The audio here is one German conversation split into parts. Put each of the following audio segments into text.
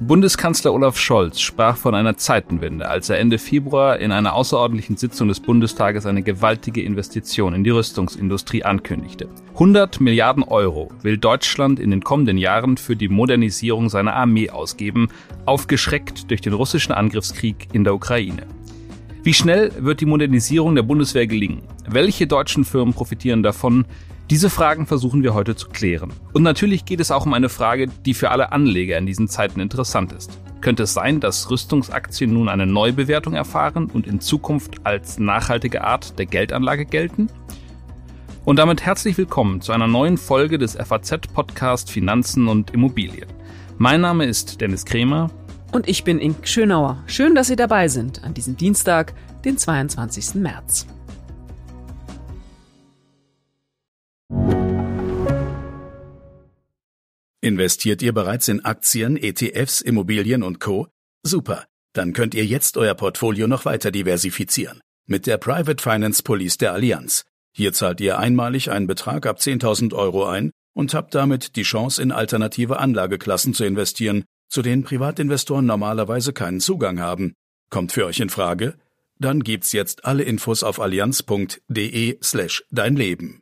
Bundeskanzler Olaf Scholz sprach von einer Zeitenwende, als er Ende Februar in einer außerordentlichen Sitzung des Bundestages eine gewaltige Investition in die Rüstungsindustrie ankündigte. 100 Milliarden Euro will Deutschland in den kommenden Jahren für die Modernisierung seiner Armee ausgeben, aufgeschreckt durch den russischen Angriffskrieg in der Ukraine. Wie schnell wird die Modernisierung der Bundeswehr gelingen? Welche deutschen Firmen profitieren davon? Diese Fragen versuchen wir heute zu klären. Und natürlich geht es auch um eine Frage, die für alle Anleger in diesen Zeiten interessant ist. Könnte es sein, dass Rüstungsaktien nun eine Neubewertung erfahren und in Zukunft als nachhaltige Art der Geldanlage gelten? Und damit herzlich willkommen zu einer neuen Folge des FAZ-Podcast Finanzen und Immobilien. Mein Name ist Dennis Kremer. Und ich bin Ink Schönauer. Schön, dass Sie dabei sind an diesem Dienstag, den 22. März. Investiert ihr bereits in Aktien, ETFs, Immobilien und Co? Super, dann könnt ihr jetzt euer Portfolio noch weiter diversifizieren. Mit der Private Finance Police der Allianz. Hier zahlt ihr einmalig einen Betrag ab 10.000 Euro ein und habt damit die Chance, in alternative Anlageklassen zu investieren, zu denen Privatinvestoren normalerweise keinen Zugang haben. Kommt für euch in Frage? Dann gibt's jetzt alle Infos auf allianz.de slash dein Leben.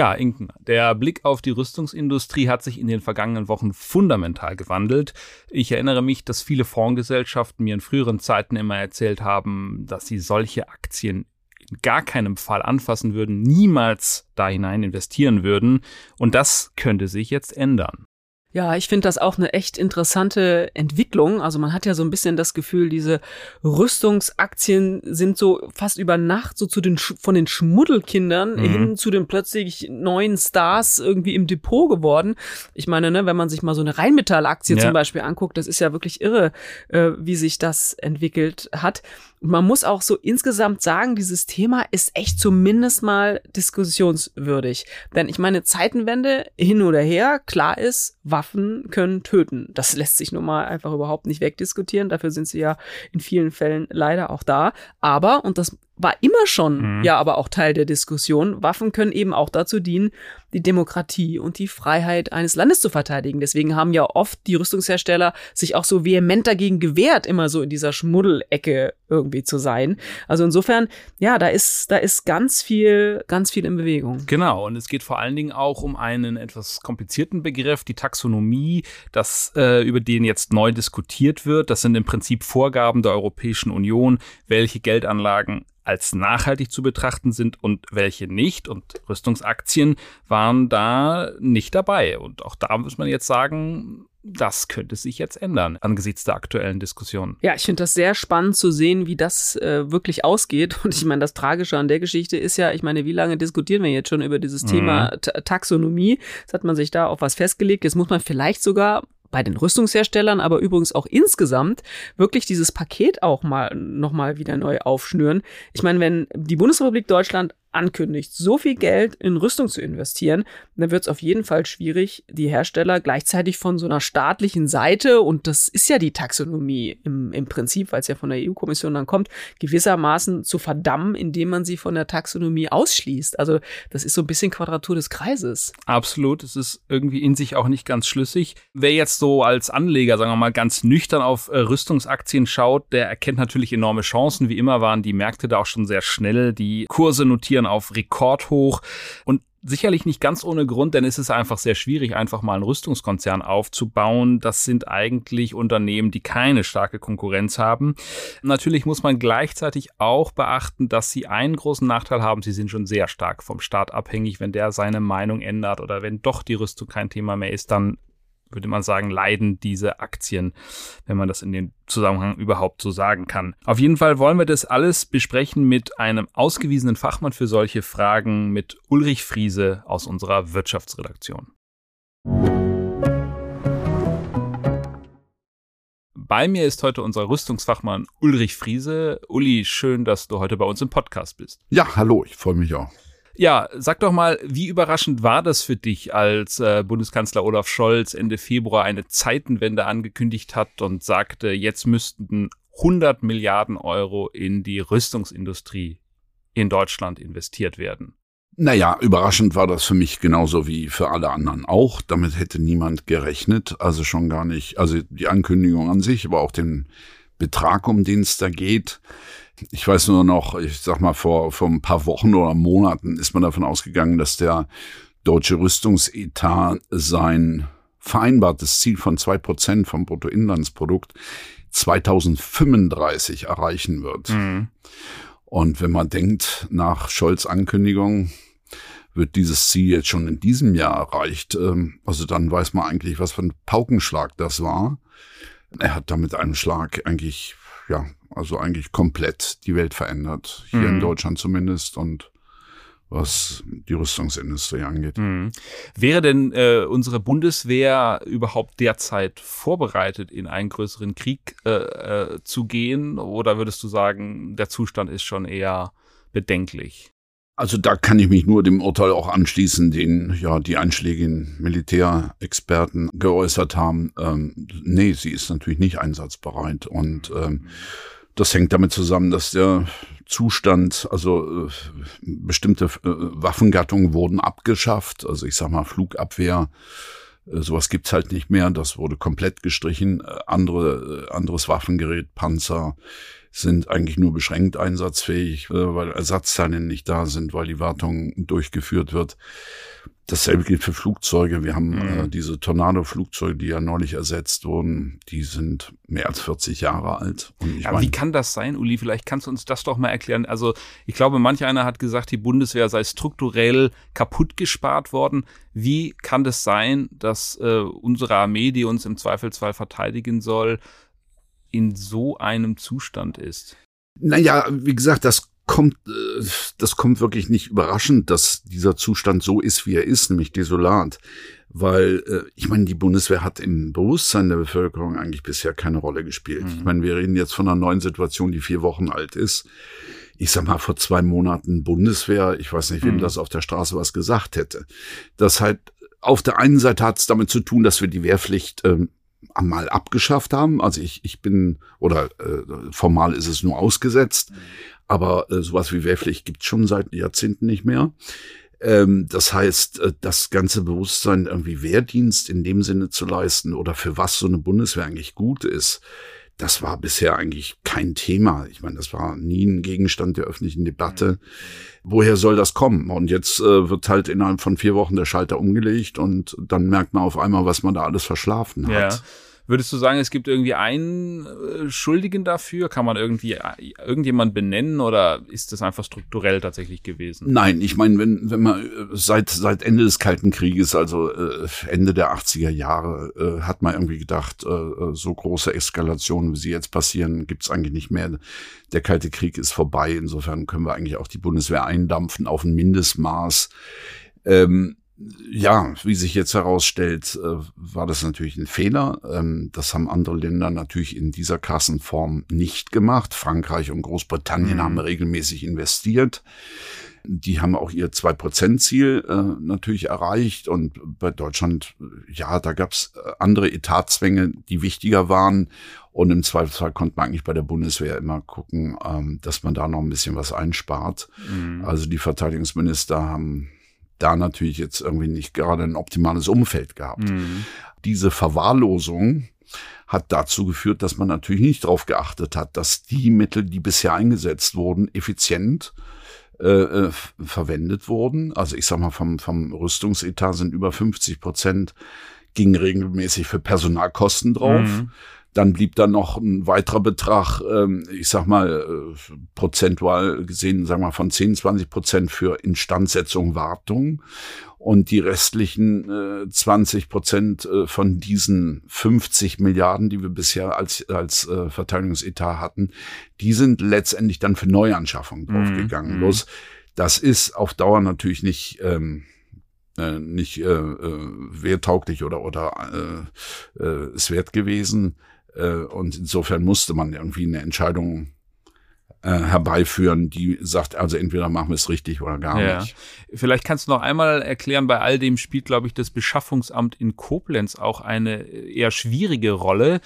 Ja, Inken, der Blick auf die Rüstungsindustrie hat sich in den vergangenen Wochen fundamental gewandelt. Ich erinnere mich, dass viele Fondsgesellschaften mir in früheren Zeiten immer erzählt haben, dass sie solche Aktien in gar keinem Fall anfassen würden, niemals da hinein investieren würden. Und das könnte sich jetzt ändern. Ja, ich finde das auch eine echt interessante Entwicklung. Also man hat ja so ein bisschen das Gefühl, diese Rüstungsaktien sind so fast über Nacht so zu den von den Schmuddelkindern mhm. hin zu den plötzlich neuen Stars irgendwie im Depot geworden. Ich meine, ne, wenn man sich mal so eine Rheinmetall-Aktie ja. zum Beispiel anguckt, das ist ja wirklich irre, äh, wie sich das entwickelt hat. Und man muss auch so insgesamt sagen, dieses Thema ist echt zumindest mal diskussionswürdig. Denn ich meine, Zeitenwende hin oder her, klar ist, Waffen können töten. Das lässt sich nun mal einfach überhaupt nicht wegdiskutieren. Dafür sind sie ja in vielen Fällen leider auch da. Aber, und das war immer schon mhm. ja aber auch Teil der Diskussion. Waffen können eben auch dazu dienen, die Demokratie und die Freiheit eines Landes zu verteidigen. Deswegen haben ja oft die Rüstungshersteller sich auch so vehement dagegen gewehrt, immer so in dieser Schmuddelecke irgendwie zu sein. Also insofern, ja, da ist, da ist ganz viel, ganz viel in Bewegung. Genau. Und es geht vor allen Dingen auch um einen etwas komplizierten Begriff, die Taxonomie, das, äh, über den jetzt neu diskutiert wird. Das sind im Prinzip Vorgaben der Europäischen Union, welche Geldanlagen als nachhaltig zu betrachten sind und welche nicht. Und Rüstungsaktien waren da nicht dabei. Und auch da muss man jetzt sagen, das könnte sich jetzt ändern angesichts der aktuellen Diskussion. Ja, ich finde das sehr spannend zu sehen, wie das äh, wirklich ausgeht. Und ich meine, das Tragische an der Geschichte ist ja, ich meine, wie lange diskutieren wir jetzt schon über dieses mhm. Thema Taxonomie? Jetzt hat man sich da auf was festgelegt. Jetzt muss man vielleicht sogar bei den Rüstungsherstellern, aber übrigens auch insgesamt wirklich dieses Paket auch mal nochmal wieder neu aufschnüren. Ich meine, wenn die Bundesrepublik Deutschland ankündigt, so viel Geld in Rüstung zu investieren, dann wird es auf jeden Fall schwierig, die Hersteller gleichzeitig von so einer staatlichen Seite, und das ist ja die Taxonomie im, im Prinzip, weil es ja von der EU-Kommission dann kommt, gewissermaßen zu verdammen, indem man sie von der Taxonomie ausschließt. Also das ist so ein bisschen Quadratur des Kreises. Absolut, es ist irgendwie in sich auch nicht ganz schlüssig. Wer jetzt so als Anleger, sagen wir mal, ganz nüchtern auf äh, Rüstungsaktien schaut, der erkennt natürlich enorme Chancen. Wie immer waren die Märkte da auch schon sehr schnell. Die Kurse notieren notieren auf Rekordhoch und Sicherlich nicht ganz ohne Grund, denn es ist einfach sehr schwierig, einfach mal einen Rüstungskonzern aufzubauen. Das sind eigentlich Unternehmen, die keine starke Konkurrenz haben. Natürlich muss man gleichzeitig auch beachten, dass sie einen großen Nachteil haben. Sie sind schon sehr stark vom Staat abhängig. Wenn der seine Meinung ändert oder wenn doch die Rüstung kein Thema mehr ist, dann würde man sagen, leiden diese Aktien, wenn man das in dem Zusammenhang überhaupt so sagen kann. Auf jeden Fall wollen wir das alles besprechen mit einem ausgewiesenen Fachmann für solche Fragen, mit Ulrich Friese aus unserer Wirtschaftsredaktion. Bei mir ist heute unser Rüstungsfachmann Ulrich Friese. Uli, schön, dass du heute bei uns im Podcast bist. Ja, hallo, ich freue mich auch. Ja, sag doch mal, wie überraschend war das für dich, als äh, Bundeskanzler Olaf Scholz Ende Februar eine Zeitenwende angekündigt hat und sagte, jetzt müssten 100 Milliarden Euro in die Rüstungsindustrie in Deutschland investiert werden. Naja, überraschend war das für mich genauso wie für alle anderen auch. Damit hätte niemand gerechnet, also schon gar nicht, also die Ankündigung an sich, aber auch den Betrag, um den es da geht. Ich weiß nur noch, ich sag mal, vor, vor ein paar Wochen oder Monaten ist man davon ausgegangen, dass der deutsche Rüstungsetat sein vereinbartes Ziel von zwei Prozent vom Bruttoinlandsprodukt 2035 erreichen wird. Mhm. Und wenn man denkt, nach Scholz Ankündigung wird dieses Ziel jetzt schon in diesem Jahr erreicht, ähm, also dann weiß man eigentlich, was für ein Paukenschlag das war. Er hat da mit einem Schlag eigentlich, ja, also eigentlich komplett die Welt verändert, hier mhm. in Deutschland zumindest und was die Rüstungsindustrie angeht. Mhm. Wäre denn äh, unsere Bundeswehr überhaupt derzeit vorbereitet, in einen größeren Krieg äh, äh, zu gehen? Oder würdest du sagen, der Zustand ist schon eher bedenklich? Also da kann ich mich nur dem Urteil auch anschließen, den ja die einschlägigen Militärexperten geäußert haben. Ähm, nee, sie ist natürlich nicht einsatzbereit und ähm, das hängt damit zusammen, dass der Zustand, also äh, bestimmte äh, Waffengattungen wurden abgeschafft. Also ich sag mal Flugabwehr, äh, sowas gibt's halt nicht mehr. Das wurde komplett gestrichen. Äh, andere, äh, anderes Waffengerät, Panzer sind eigentlich nur beschränkt einsatzfähig, äh, weil Ersatzteile nicht da sind, weil die Wartung durchgeführt wird. Dasselbe gilt für Flugzeuge. Wir haben äh, mhm. äh, diese Tornado-Flugzeuge, die ja neulich ersetzt wurden. Die sind mehr als 40 Jahre alt. ja, mein, wie kann das sein, Uli? Vielleicht kannst du uns das doch mal erklären. Also ich glaube, manch einer hat gesagt, die Bundeswehr sei strukturell kaputt gespart worden. Wie kann das sein, dass äh, unsere Armee, die uns im Zweifelsfall verteidigen soll, in so einem Zustand ist? Naja, wie gesagt, das kommt, äh, das kommt wirklich nicht überraschend, dass dieser Zustand so ist, wie er ist, nämlich desolat. Weil, äh, ich meine, die Bundeswehr hat im Bewusstsein der Bevölkerung eigentlich bisher keine Rolle gespielt. Mhm. Ich meine, wir reden jetzt von einer neuen Situation, die vier Wochen alt ist. Ich sag mal, vor zwei Monaten Bundeswehr, ich weiß nicht, wem mhm. das auf der Straße was gesagt hätte. Das halt, auf der einen Seite hat es damit zu tun, dass wir die Wehrpflicht ähm, einmal abgeschafft haben. Also ich, ich bin, oder äh, formal ist es nur ausgesetzt, mhm aber äh, sowas wie Wehrpflicht gibt's schon seit Jahrzehnten nicht mehr. Ähm, das heißt, äh, das ganze Bewusstsein, irgendwie Wehrdienst in dem Sinne zu leisten oder für was so eine Bundeswehr eigentlich gut ist, das war bisher eigentlich kein Thema. Ich meine, das war nie ein Gegenstand der öffentlichen Debatte. Woher soll das kommen? Und jetzt äh, wird halt innerhalb von vier Wochen der Schalter umgelegt und dann merkt man auf einmal, was man da alles verschlafen hat. Ja. Würdest du sagen, es gibt irgendwie einen äh, Schuldigen dafür? Kann man irgendwie äh, irgendjemand benennen oder ist das einfach strukturell tatsächlich gewesen? Nein, ich meine, wenn, wenn man äh, seit, seit Ende des Kalten Krieges, also Ende der 80er Jahre, hat man irgendwie gedacht, so große Eskalationen, wie sie jetzt passieren, gibt's eigentlich nicht mehr. Der Kalte Krieg ist vorbei. Insofern können wir eigentlich auch die Bundeswehr eindampfen auf ein Mindestmaß. Ähm, ja, wie sich jetzt herausstellt, äh, war das natürlich ein Fehler. Ähm, das haben andere Länder natürlich in dieser Kassenform nicht gemacht. Frankreich und Großbritannien mhm. haben regelmäßig investiert. Die haben auch ihr 2%-Ziel äh, natürlich erreicht. Und bei Deutschland, ja, da gab's äh, andere Etatzwänge, die wichtiger waren. Und im Zweifelsfall konnte man eigentlich bei der Bundeswehr immer gucken, ähm, dass man da noch ein bisschen was einspart. Mhm. Also die Verteidigungsminister haben da natürlich jetzt irgendwie nicht gerade ein optimales Umfeld gehabt. Mhm. Diese Verwahrlosung hat dazu geführt, dass man natürlich nicht darauf geachtet hat, dass die Mittel, die bisher eingesetzt wurden, effizient äh, äh verwendet wurden. Also ich sag mal, vom, vom Rüstungsetat sind über 50 Prozent ging regelmäßig für Personalkosten drauf. Mhm. Dann blieb dann noch ein weiterer Betrag, ähm, ich sag mal, äh, prozentual gesehen, sagen wir von 10, 20 Prozent für Instandsetzung, Wartung. Und die restlichen äh, 20 Prozent äh, von diesen 50 Milliarden, die wir bisher als, als äh, Verteidigungsetat hatten, die sind letztendlich dann für Neuanschaffungen mhm, draufgegangen. Mhm. Bloß das ist auf Dauer natürlich nicht, ähm, äh, nicht äh, äh, werttauglich oder, oder äh, äh, es wert gewesen. Äh, und insofern musste man irgendwie eine Entscheidung äh, herbeiführen, die sagt, also entweder machen wir es richtig oder gar ja. nicht. Vielleicht kannst du noch einmal erklären, bei all dem spielt, glaube ich, das Beschaffungsamt in Koblenz auch eine eher schwierige Rolle.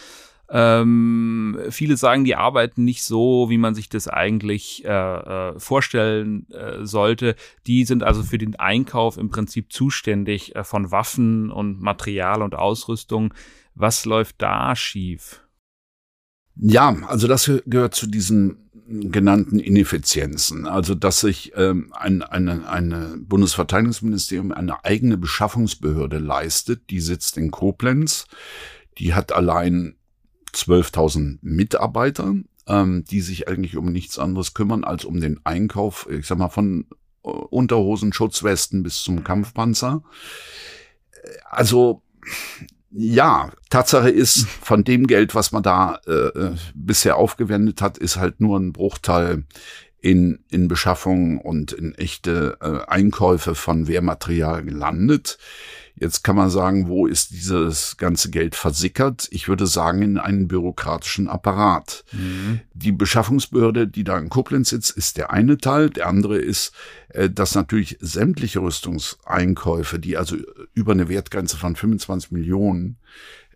Ähm, viele sagen, die arbeiten nicht so, wie man sich das eigentlich äh, äh, vorstellen äh, sollte. Die sind also für den Einkauf im Prinzip zuständig äh, von Waffen und Material und Ausrüstung. Was läuft da schief? Ja, also das gehört zu diesen genannten Ineffizienzen. Also dass sich ähm, ein eine, eine Bundesverteidigungsministerium eine eigene Beschaffungsbehörde leistet, die sitzt in Koblenz, die hat allein 12.000 Mitarbeiter, ähm, die sich eigentlich um nichts anderes kümmern als um den Einkauf, ich sag mal, von äh, Unterhosen, Schutzwesten bis zum Kampfpanzer. Also ja, Tatsache ist, von dem Geld, was man da äh, äh bisher aufgewendet hat, ist halt nur ein Bruchteil in, in Beschaffung und in echte äh, Einkäufe von Wehrmaterial gelandet. Jetzt kann man sagen, wo ist dieses ganze Geld versickert? Ich würde sagen, in einen bürokratischen Apparat. Mhm. Die Beschaffungsbehörde, die da in Koblenz sitzt, ist der eine Teil. Der andere ist, äh, dass natürlich sämtliche Rüstungseinkäufe, die also über eine Wertgrenze von 25 Millionen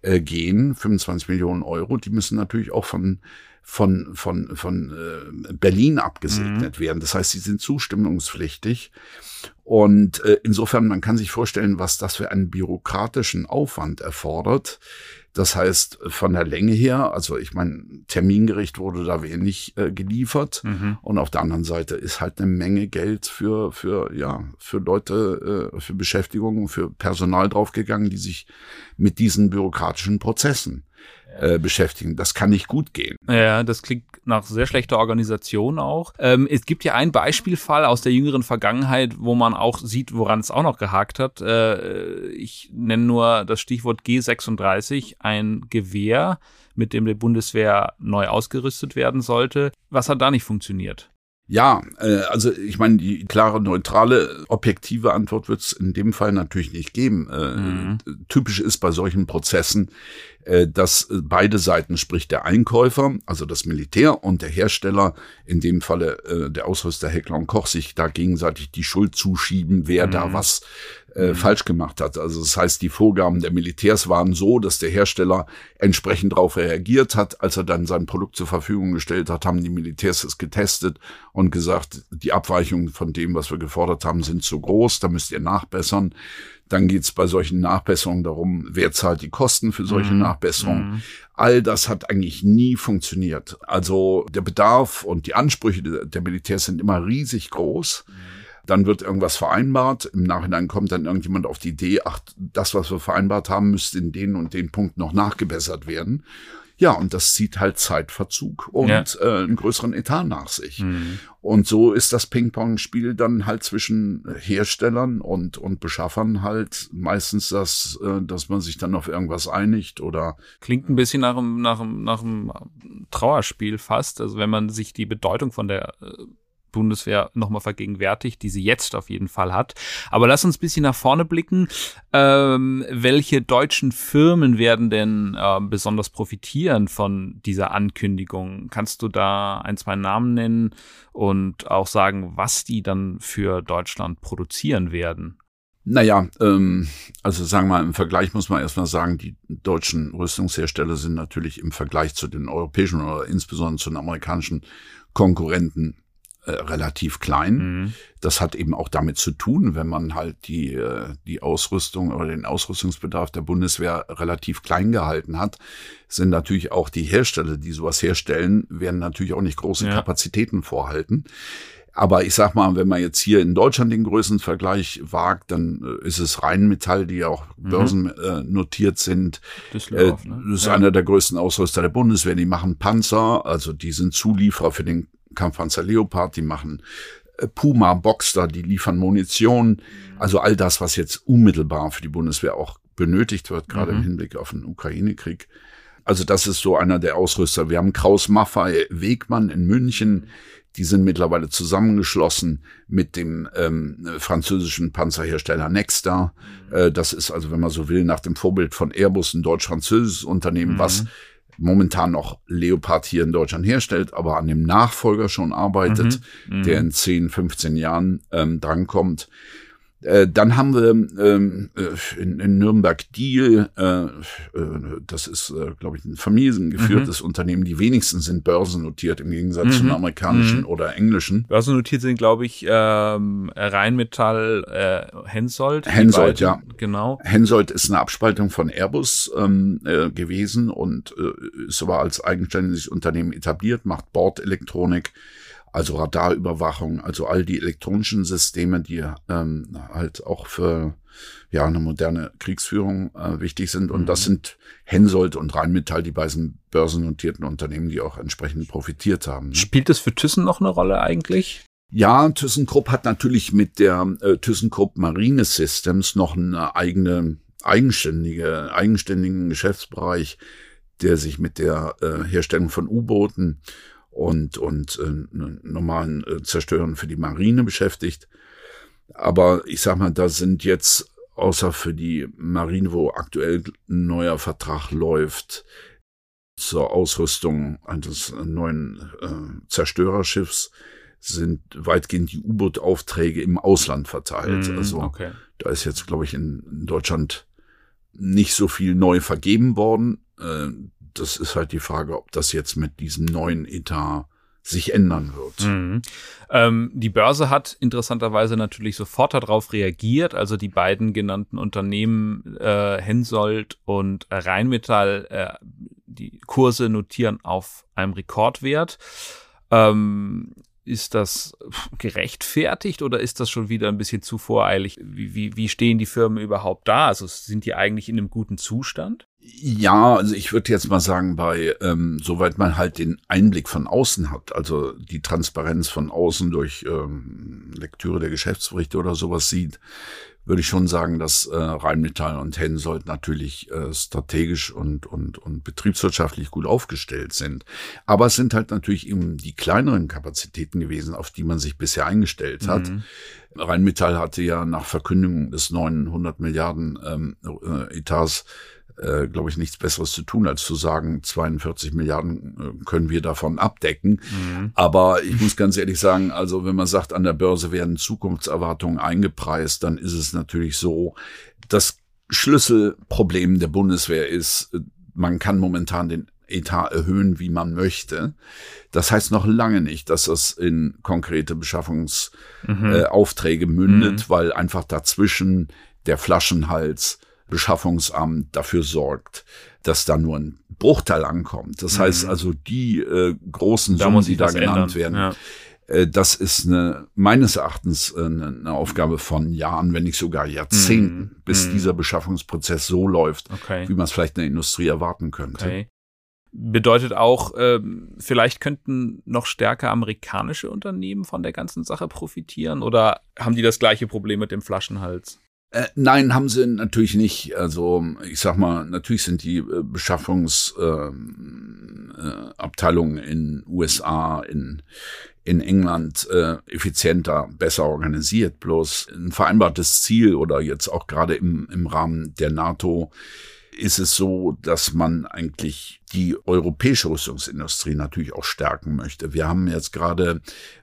äh, gehen, 25 Millionen Euro, die müssen natürlich auch von von, von, von äh, Berlin abgesegnet mhm. werden. Das heißt, sie sind zustimmungspflichtig. Und äh, insofern, man kann sich vorstellen, was das für einen bürokratischen Aufwand erfordert. Das heißt, von der Länge her, also ich meine, termingerecht wurde da wenig äh, geliefert. Mhm. Und auf der anderen Seite ist halt eine Menge Geld für, für, ja, für Leute, äh, für Beschäftigung, für Personal draufgegangen, die sich mit diesen bürokratischen Prozessen äh, beschäftigen. Das kann nicht gut gehen. Ja, das klingt nach sehr schlechter Organisation auch. Ähm, es gibt ja einen Beispielfall aus der jüngeren Vergangenheit, wo man auch sieht, woran es auch noch gehakt hat. Äh, ich nenne nur das Stichwort G36, ein Gewehr, mit dem die Bundeswehr neu ausgerüstet werden sollte. Was hat da nicht funktioniert? Ja, äh, also ich meine, die klare, neutrale, objektive Antwort wird es in dem Fall natürlich nicht geben. Äh, mhm. Typisch ist bei solchen Prozessen, äh, dass beide Seiten, sprich der Einkäufer, also das Militär und der Hersteller, in dem Falle äh, der Ausrüster Heckler und Koch, sich da gegenseitig die Schuld zuschieben, wer mhm. da was äh, mhm. falsch gemacht hat. Also das heißt, die Vorgaben der Militärs waren so, dass der Hersteller entsprechend darauf reagiert hat. Als er dann sein Produkt zur Verfügung gestellt hat, haben die Militärs es getestet und gesagt, die Abweichungen von dem, was wir gefordert haben, sind zu groß, da müsst ihr nachbessern. Dann geht's bei solchen Nachbesserungen darum, wer zahlt die Kosten für solche mhm. Nachbesserungen. Mhm. All das hat eigentlich nie funktioniert. Also der Bedarf und die Ansprüche der Militärs sind immer riesig groß. Mhm dann wird irgendwas vereinbart. Im Nachhinein kommt dann irgendjemand auf die Idee, ach, das, was wir vereinbart haben, müsste in den und den Punkt noch nachgebessert werden. Ja, und das zieht halt Zeitverzug und ja. äh, einen größeren Etat nach sich. Mhm. Und so ist das Ping-Pong-Spiel dann halt zwischen Herstellern und, und Beschaffern halt meistens das, äh, dass man sich dann auf irgendwas einigt oder. Klingt ein bisschen nach einem, nach einem, nach einem Trauerspiel fast. Also wenn man sich die Bedeutung von der äh, Bundeswehr nochmal vergegenwärtigt, die sie jetzt auf jeden Fall hat. Aber lass uns ein bisschen nach vorne blicken. Ähm, welche deutschen Firmen werden denn äh, besonders profitieren von dieser Ankündigung? Kannst du da ein, zwei Namen nennen und auch sagen, was die dann für Deutschland produzieren werden? Naja, ähm, also sagen wir mal, im Vergleich muss man erstmal sagen, die deutschen Rüstungshersteller sind natürlich im Vergleich zu den europäischen oder insbesondere zu den amerikanischen Konkurrenten äh, relativ klein. Mhm. Das hat eben auch damit zu tun, wenn man halt die, äh, die Ausrüstung oder den Ausrüstungsbedarf der Bundeswehr relativ klein gehalten hat, sind natürlich auch die Hersteller, die sowas herstellen, werden natürlich auch nicht große ja. Kapazitäten vorhalten. Aber ich sag mal, wenn man jetzt hier in Deutschland den Größenvergleich wagt, dann äh, ist es Rheinmetall, die auch mhm. börsennotiert äh, sind. Düsseldorf, ne? Das ist ja. einer der größten Ausrüster der Bundeswehr. Die machen Panzer, also die sind Zulieferer für den Kampfpanzer Leopard, die machen äh, Puma Boxster, die liefern Munition. Also all das, was jetzt unmittelbar für die Bundeswehr auch benötigt wird, gerade mhm. im Hinblick auf den Ukraine-Krieg. Also das ist so einer der Ausrüster. Wir haben Kraus Maffei Wegmann in München. Die sind mittlerweile zusammengeschlossen mit dem ähm, französischen Panzerhersteller Nexter. Mhm. Äh, das ist also, wenn man so will, nach dem Vorbild von Airbus ein deutsch-französisches Unternehmen, mhm. was momentan noch Leopard hier in Deutschland herstellt, aber an dem Nachfolger schon arbeitet, mhm, mhm. der in 10, 15 Jahren ähm, drankommt. Äh, dann haben wir ähm, äh, in, in Nürnberg Deal, äh, äh, das ist, äh, glaube ich, ein familiengeführtes mhm. Unternehmen. Die wenigsten sind börsennotiert im Gegensatz mhm. zum amerikanischen mhm. oder englischen. Börsennotiert sind, glaube ich, ähm, Rheinmetall, äh, Hensoldt. Hensoldt, ja. Genau. Hensoldt ist eine Abspaltung von Airbus ähm, äh, gewesen und äh, ist aber als eigenständiges Unternehmen etabliert, macht Bordelektronik also Radarüberwachung, also all die elektronischen Systeme, die ähm, halt auch für ja eine moderne Kriegsführung äh, wichtig sind. Und mhm. das sind Hensoldt und Rheinmetall, die beiden börsennotierten Unternehmen, die auch entsprechend profitiert haben. Ne? Spielt das für Thyssen noch eine Rolle eigentlich? Ja, ThyssenKrupp hat natürlich mit der äh, ThyssenKrupp Marine Systems noch eine eigene, eigenständige, eigenständigen Geschäftsbereich, der sich mit der äh, Herstellung von U-Booten und, und äh, normalen äh, Zerstören für die Marine beschäftigt. Aber ich sag mal, da sind jetzt, außer für die Marine, wo aktuell ein neuer Vertrag läuft, zur Ausrüstung eines neuen äh, Zerstörerschiffs, sind weitgehend die U-Boot-Aufträge im Ausland verteilt. Mm, also okay. da ist jetzt, glaube ich, in, in Deutschland nicht so viel neu vergeben worden. Äh, das ist halt die Frage, ob das jetzt mit diesem neuen Etat sich ändern wird. Mhm. Ähm, die Börse hat interessanterweise natürlich sofort darauf reagiert. Also die beiden genannten Unternehmen äh, Hensoldt und Rheinmetall, äh, die Kurse notieren auf einem Rekordwert. Ähm, ist das gerechtfertigt oder ist das schon wieder ein bisschen zu voreilig? Wie, wie, wie stehen die Firmen überhaupt da? Also sind die eigentlich in einem guten Zustand? Ja, also ich würde jetzt mal sagen, bei ähm, soweit man halt den Einblick von außen hat, also die Transparenz von außen durch ähm, Lektüre der Geschäftsberichte oder sowas sieht, würde ich schon sagen, dass äh, Rheinmetall und Hensoldt natürlich äh, strategisch und, und, und betriebswirtschaftlich gut aufgestellt sind. Aber es sind halt natürlich eben die kleineren Kapazitäten gewesen, auf die man sich bisher eingestellt hat. Mhm. Rheinmetall hatte ja nach Verkündung des 900 Milliarden ähm, äh, Etats äh, glaube ich, nichts Besseres zu tun, als zu sagen, 42 Milliarden äh, können wir davon abdecken. Mhm. Aber ich muss ganz ehrlich sagen, also wenn man sagt, an der Börse werden Zukunftserwartungen eingepreist, dann ist es natürlich so, das Schlüsselproblem der Bundeswehr ist, äh, man kann momentan den Etat erhöhen, wie man möchte. Das heißt noch lange nicht, dass das in konkrete Beschaffungsaufträge mhm. äh, mündet, mhm. weil einfach dazwischen der Flaschenhals Beschaffungsamt dafür sorgt, dass da nur ein Bruchteil ankommt. Das mhm. heißt also, die äh, großen da Summen, die da ändern. genannt werden, ja. äh, das ist eine, meines Erachtens äh, eine Aufgabe von Jahren, wenn nicht sogar Jahrzehnten, mhm. bis mhm. dieser Beschaffungsprozess so läuft, Okay. wie man es vielleicht in der Industrie erwarten könnte. Okay. Bedeutet auch, ähm, vielleicht könnten noch stärker amerikanische Unternehmen von der ganzen Sache profitieren oder haben die das gleiche Problem mit dem Flaschenhals? Äh, nein, haben sie natürlich nicht. Also ich sag mal, natürlich sind die Beschaffungsabteilungen äh, äh, in USA, in in England äh, effizienter, besser organisiert. Bloß ein vereinbartes Ziel oder jetzt auch gerade im, im Rahmen der NATO ist es so, dass man eigentlich die europäische Rüstungsindustrie natürlich auch stärken möchte. Wir haben jetzt gerade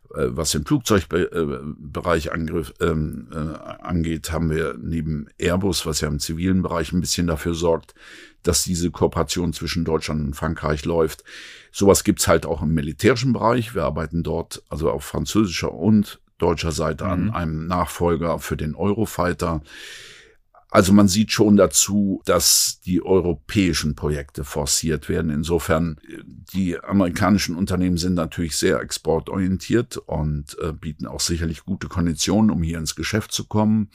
was den Flugzeugbereich Angriff, ähm, äh, angeht, haben wir neben Airbus, was ja im zivilen Bereich ein bisschen dafür sorgt, dass diese Kooperation zwischen Deutschland und Frankreich läuft. Sowas gibt's halt auch im militärischen Bereich. Wir arbeiten dort also auf französischer und deutscher Seite mhm. an einem Nachfolger für den Eurofighter. Also man sieht schon dazu, dass die europäischen Projekte forciert werden. Insofern, die amerikanischen Unternehmen sind natürlich sehr exportorientiert und äh, bieten auch sicherlich gute Konditionen, um hier ins Geschäft zu kommen.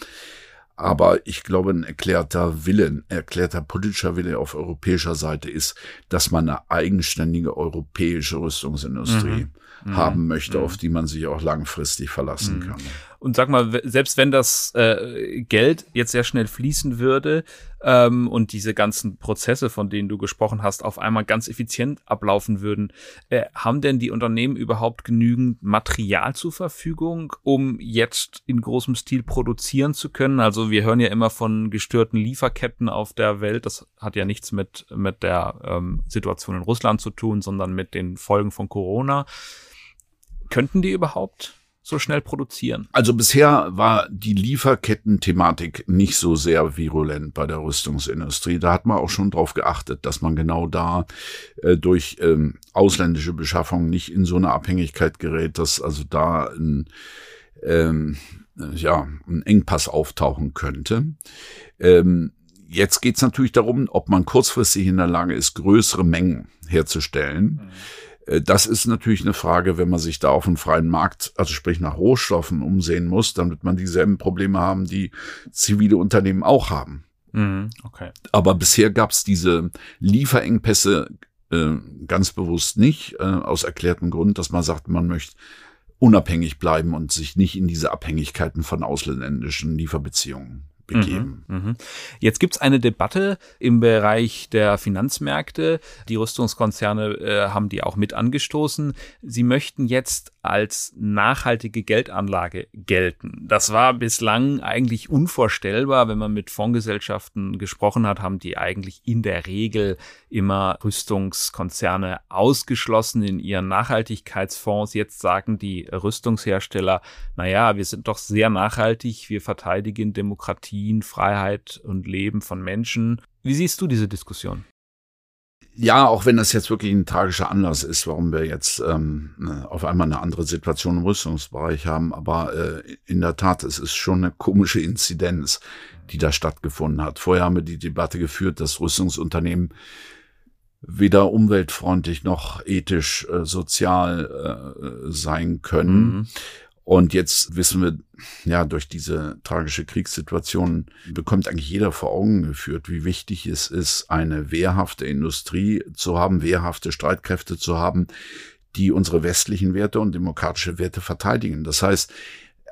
Aber ich glaube, ein erklärter Wille, ein erklärter politischer Wille auf europäischer Seite ist, dass man eine eigenständige europäische Rüstungsindustrie mhm. Mhm. haben möchte, mhm. auf die man sich auch langfristig verlassen mhm. kann. Und sag mal, selbst wenn das äh, Geld jetzt sehr schnell fließen würde ähm, und diese ganzen Prozesse, von denen du gesprochen hast, auf einmal ganz effizient ablaufen würden, äh, haben denn die Unternehmen überhaupt genügend Material zur Verfügung, um jetzt in großem Stil produzieren zu können? Also wir hören ja immer von gestörten Lieferketten auf der Welt. Das hat ja nichts mit, mit der ähm, Situation in Russland zu tun, sondern mit den Folgen von Corona. Könnten die überhaupt so schnell produzieren? Also bisher war die Lieferketten-Thematik nicht so sehr virulent bei der Rüstungsindustrie. Da hat man auch schon drauf geachtet, dass man genau da äh, durch ähm, ausländische Beschaffung nicht in so eine Abhängigkeit gerät, dass also da ein, ähm, ja, ein Engpass auftauchen könnte. Ähm, jetzt geht es natürlich darum, ob man kurzfristig in der Lage ist, größere Mengen herzustellen. Mhm. Das ist natürlich eine Frage, wenn man sich da auf dem freien Markt, also sprich nach Rohstoffen umsehen muss, dann wird man dieselben Probleme haben, die zivile Unternehmen auch haben. Mhm, okay. Aber bisher gab es diese Lieferengpässe äh, ganz bewusst nicht, äh, aus erklärtem Grund, dass man sagt, man möchte unabhängig bleiben und sich nicht in diese Abhängigkeiten von ausländischen Lieferbeziehungen begeben. Mhm, mh. Jetzt gibt's eine Debatte im Bereich der Finanzmärkte. Die Rüstungskonzerne äh, haben die auch mit angestoßen. Sie möchten jetzt als nachhaltige Geldanlage gelten. Das war bislang eigentlich unvorstellbar. Wenn man mit Fondsgesellschaften gesprochen hat, haben die eigentlich in der Regel immer Rüstungskonzerne ausgeschlossen in ihren Nachhaltigkeitsfonds. Jetzt sagen die Rüstungshersteller, naja, wir sind doch sehr nachhaltig, wir verteidigen Demokratie Demokratien, Freiheit und Leben von Menschen. Wie siehst du diese Diskussion? Ja, auch wenn das jetzt wirklich ein tragischer Anlass ist, warum wir jetzt ähm, ne, auf einmal eine andere Situation im Rüstungsbereich haben, aber äh, in der Tat, es ist schon eine komische Inzidenz, die da stattgefunden hat. Vorher haben wir die Debatte geführt, dass Rüstungsunternehmen weder umweltfreundlich noch ethisch äh, sozial äh, sein können. Mhm. Und jetzt wissen wir, ja, durch diese tragische Kriegssituation bekommt eigentlich jeder vor Augen geführt, wie wichtig es ist, eine wehrhafte Industrie zu haben, wehrhafte Streitkräfte zu haben, die unsere westlichen Werte und demokratische Werte verteidigen. Das heißt,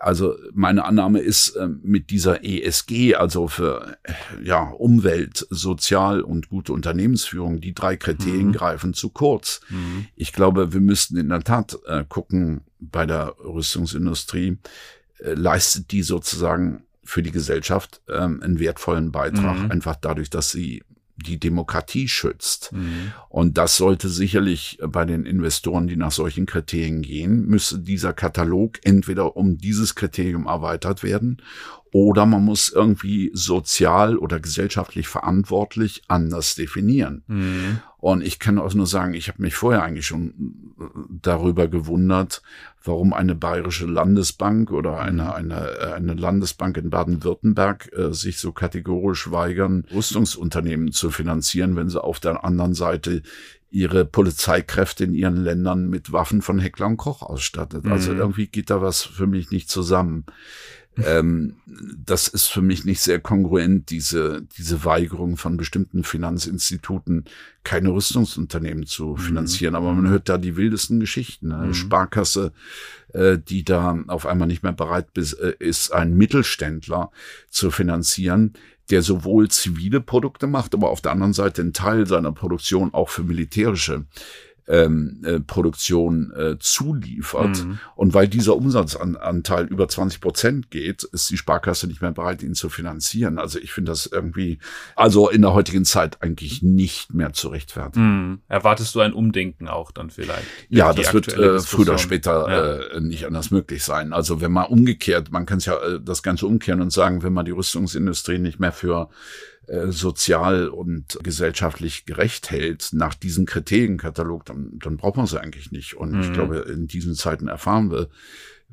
also meine Annahme ist äh, mit dieser ESG, also für ja Umwelt, Sozial und gute Unternehmensführung, die drei Kriterien mhm. greifen zu kurz. Mhm. Ich glaube, wir müssten in der Tat äh, gucken bei der Rüstungsindustrie, äh, leistet die sozusagen für die Gesellschaft ähm, einen wertvollen Beitrag, mhm. einfach dadurch, dass sie die Demokratie schützt. Mhm. Und das sollte sicherlich bei den Investoren, die nach solchen Kriterien gehen, müsste dieser Katalog entweder um dieses Kriterium erweitert werden oder man muss irgendwie sozial oder gesellschaftlich verantwortlich anders definieren. Mhm. Und ich kann auch nur sagen, ich habe mich vorher eigentlich schon darüber gewundert, warum eine bayerische Landesbank oder eine, mhm. eine, eine Landesbank in Baden-Württemberg äh, sich so kategorisch weigern, Rüstungsunternehmen zu finanzieren, wenn sie auf der anderen Seite ihre Polizeikräfte in ihren Ländern mit Waffen von Heckler und Koch ausstattet. Also mhm. irgendwie geht da was für mich nicht zusammen ähm, das ist für mich nicht sehr kongruent, diese, diese Weigerung von bestimmten Finanzinstituten, keine Rüstungsunternehmen zu mhm. finanzieren. Aber man hört da die wildesten Geschichten. Eine mhm. Sparkasse, äh, die da auf einmal nicht mehr bereit äh, ist, einen Mittelständler zu finanzieren, der sowohl zivile Produkte macht, aber auf der anderen Seite einen Teil seiner Produktion auch für militärische ähm, äh, Produktion äh, zuliefert. Mhm. Und weil dieser Umsatzanteil über 20 Prozent geht, ist die Sparkasse nicht mehr bereit, ihn zu finanzieren. Also ich finde das irgendwie, also in der heutigen Zeit eigentlich nicht mehr zu rechtfertigen. Mhm. Erwartest du ein Umdenken auch dann vielleicht? Ja, das wird äh, früher oder später ja. äh, nicht anders möglich sein. Also wenn man umgekehrt, man kann es ja äh, das Ganze umkehren und sagen, wenn man die Rüstungsindustrie nicht mehr für äh, sozial und gesellschaftlich gerecht hält nach diesem Kriterienkatalog, dann, dann braucht man sie eigentlich nicht. Und mhm. ich glaube, in diesen Zeiten erfahren wir,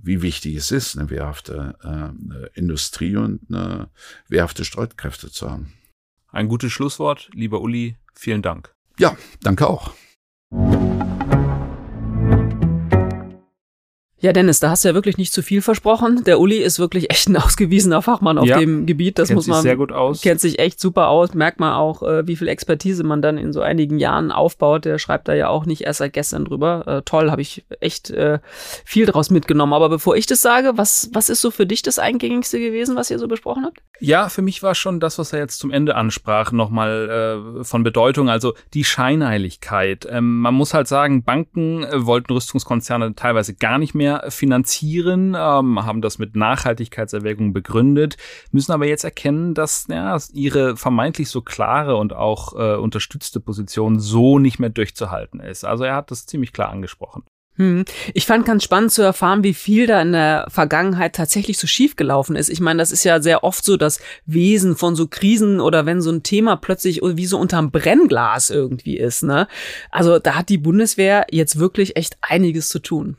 wie wichtig es ist, eine wehrhafte äh, Industrie und eine wehrhafte Streitkräfte zu haben. Ein gutes Schlusswort, lieber Uli. Vielen Dank. Ja, danke auch. Ja, Dennis, da hast du ja wirklich nicht zu viel versprochen. Der Uli ist wirklich echt ein ausgewiesener Fachmann auf ja, dem Gebiet. Das muss man. sehr gut aus. Kennt sich echt super aus. Merkt man auch, äh, wie viel Expertise man dann in so einigen Jahren aufbaut. Der schreibt da ja auch nicht erst seit gestern drüber. Äh, toll, habe ich echt äh, viel draus mitgenommen. Aber bevor ich das sage, was, was ist so für dich das Eingängigste gewesen, was ihr so besprochen habt? Ja, für mich war schon das, was er jetzt zum Ende ansprach, nochmal äh, von Bedeutung. Also die Scheinheiligkeit. Ähm, man muss halt sagen, Banken äh, wollten Rüstungskonzerne teilweise gar nicht mehr finanzieren, ähm, haben das mit Nachhaltigkeitserwägungen begründet, müssen aber jetzt erkennen, dass ja, ihre vermeintlich so klare und auch äh, unterstützte Position so nicht mehr durchzuhalten ist. Also er hat das ziemlich klar angesprochen. Hm. Ich fand ganz spannend zu erfahren, wie viel da in der Vergangenheit tatsächlich so schief gelaufen ist. Ich meine, das ist ja sehr oft so das Wesen von so Krisen oder wenn so ein Thema plötzlich wie so unterm Brennglas irgendwie ist. Ne? Also da hat die Bundeswehr jetzt wirklich echt einiges zu tun.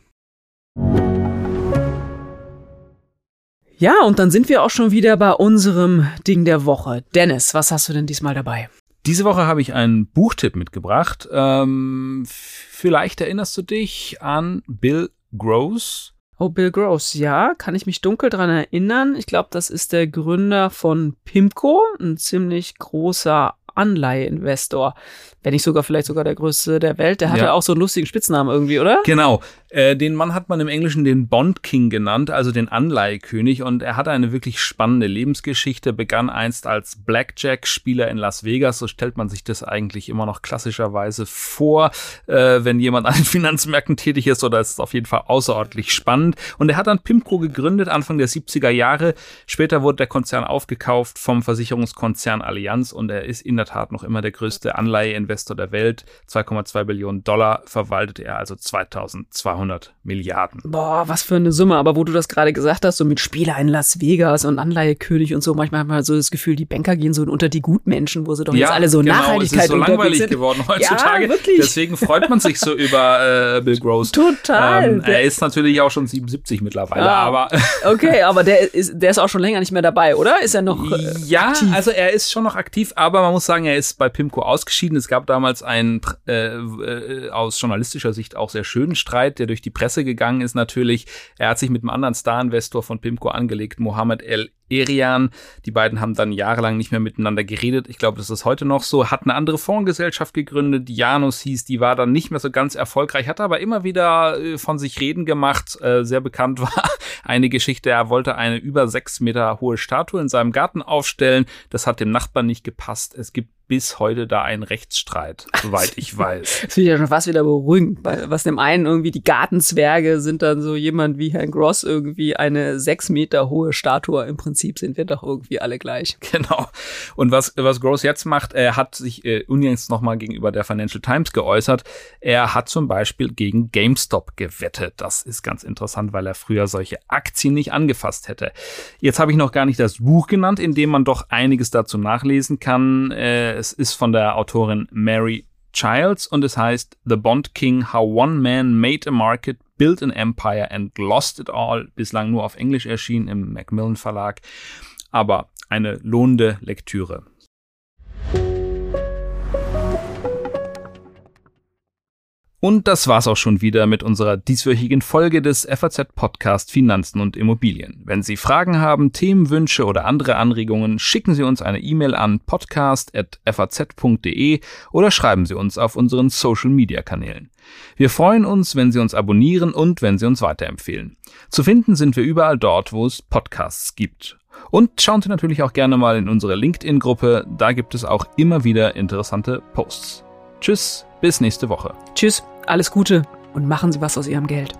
Ja, und dann sind wir auch schon wieder bei unserem Ding der Woche. Dennis, was hast du denn diesmal dabei? Diese Woche habe ich einen Buchtipp mitgebracht. Ähm, vielleicht erinnerst du dich an Bill Gross. Oh, Bill Gross, ja, kann ich mich dunkel dran erinnern. Ich glaube, das ist der Gründer von Pimco, ein ziemlich großer Anleiheinvestor. Wenn nicht sogar vielleicht sogar der größte der Welt. Der hatte ja. auch so einen lustigen Spitznamen irgendwie, oder? Genau. Äh, den Mann hat man im Englischen den Bond King genannt, also den Anleihekönig. Und er hatte eine wirklich spannende Lebensgeschichte, begann einst als Blackjack-Spieler in Las Vegas. So stellt man sich das eigentlich immer noch klassischerweise vor, äh, wenn jemand an den Finanzmärkten tätig ist. Oder es ist auf jeden Fall außerordentlich spannend. Und er hat dann Pimco gegründet, Anfang der 70er Jahre. Später wurde der Konzern aufgekauft vom Versicherungskonzern Allianz und er ist in der Tat noch immer der größte Anleiheinvestor Investor der Welt. 2,2 Billionen Dollar verwaltet er also 2200 Milliarden. Boah, was für eine Summe. Aber wo du das gerade gesagt hast, so mit Spieler in Las Vegas und Anleihekönig und so, manchmal hat man so das Gefühl, die Banker gehen so unter die Gutmenschen, wo sie doch ja, jetzt alle so genau, Nachhaltigkeit es ist so langweilig sind. geworden heutzutage. Ja, wirklich. Deswegen freut man sich so über äh, Bill Gross. Total. Ähm, er ist natürlich auch schon 77 mittlerweile, ja. aber okay, aber der ist der ist auch schon länger nicht mehr dabei, oder? Ist er noch äh, Ja, aktiv? also er ist schon noch aktiv, aber man muss sagen, er ist bei Pimco ausgeschieden. Es gab damals einen äh, äh, aus journalistischer Sicht auch sehr schönen Streit, der durch die Presse gegangen ist natürlich. Er hat sich mit einem anderen Star-Investor von Pimco angelegt, Mohammed El Erian. Die beiden haben dann jahrelang nicht mehr miteinander geredet. Ich glaube, das ist heute noch so. Hat eine andere Fondsgesellschaft gegründet, Janus hieß, die war dann nicht mehr so ganz erfolgreich, hat aber immer wieder äh, von sich reden gemacht. Äh, sehr bekannt war eine Geschichte, er wollte eine über sechs Meter hohe Statue in seinem Garten aufstellen. Das hat dem Nachbarn nicht gepasst. Es gibt bis heute da einen Rechtsstreit, soweit ich weiß. das finde ich ja schon fast wieder beruhigend, weil was dem einen irgendwie die Gartenzwerge sind dann so jemand wie Herrn Gross irgendwie eine sechs Meter hohe Statue. Im Prinzip sind wir doch irgendwie alle gleich. Genau. Und was, was Gross jetzt macht, er hat sich äh, unlängst nochmal gegenüber der Financial Times geäußert. Er hat zum Beispiel gegen GameStop gewettet. Das ist ganz interessant, weil er früher solche Aktien nicht angefasst hätte. Jetzt habe ich noch gar nicht das Buch genannt, in dem man doch einiges dazu nachlesen kann. Äh, es ist von der Autorin Mary Childs und es heißt The Bond King, How One Man Made a Market, Built an Empire and Lost It All. Bislang nur auf Englisch erschienen im Macmillan Verlag. Aber eine lohnende Lektüre. Und das war's auch schon wieder mit unserer dieswöchigen Folge des FAZ Podcast Finanzen und Immobilien. Wenn Sie Fragen haben, Themenwünsche oder andere Anregungen, schicken Sie uns eine E-Mail an podcast.faz.de oder schreiben Sie uns auf unseren Social Media Kanälen. Wir freuen uns, wenn Sie uns abonnieren und wenn Sie uns weiterempfehlen. Zu finden sind wir überall dort, wo es Podcasts gibt. Und schauen Sie natürlich auch gerne mal in unsere LinkedIn-Gruppe, da gibt es auch immer wieder interessante Posts. Tschüss, bis nächste Woche. Tschüss, alles Gute und machen Sie was aus Ihrem Geld.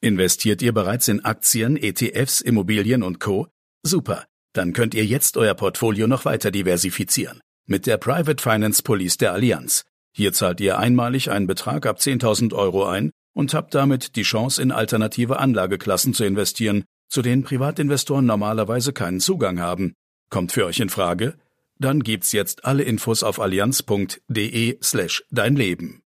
Investiert ihr bereits in Aktien, ETFs, Immobilien und Co? Super, dann könnt ihr jetzt euer Portfolio noch weiter diversifizieren mit der Private Finance Police der Allianz. Hier zahlt ihr einmalig einen Betrag ab 10.000 Euro ein und habt damit die Chance, in alternative Anlageklassen zu investieren, zu denen Privatinvestoren normalerweise keinen Zugang haben. Kommt für euch in Frage? Dann gibt's jetzt alle Infos auf allianz.de slash dein Leben.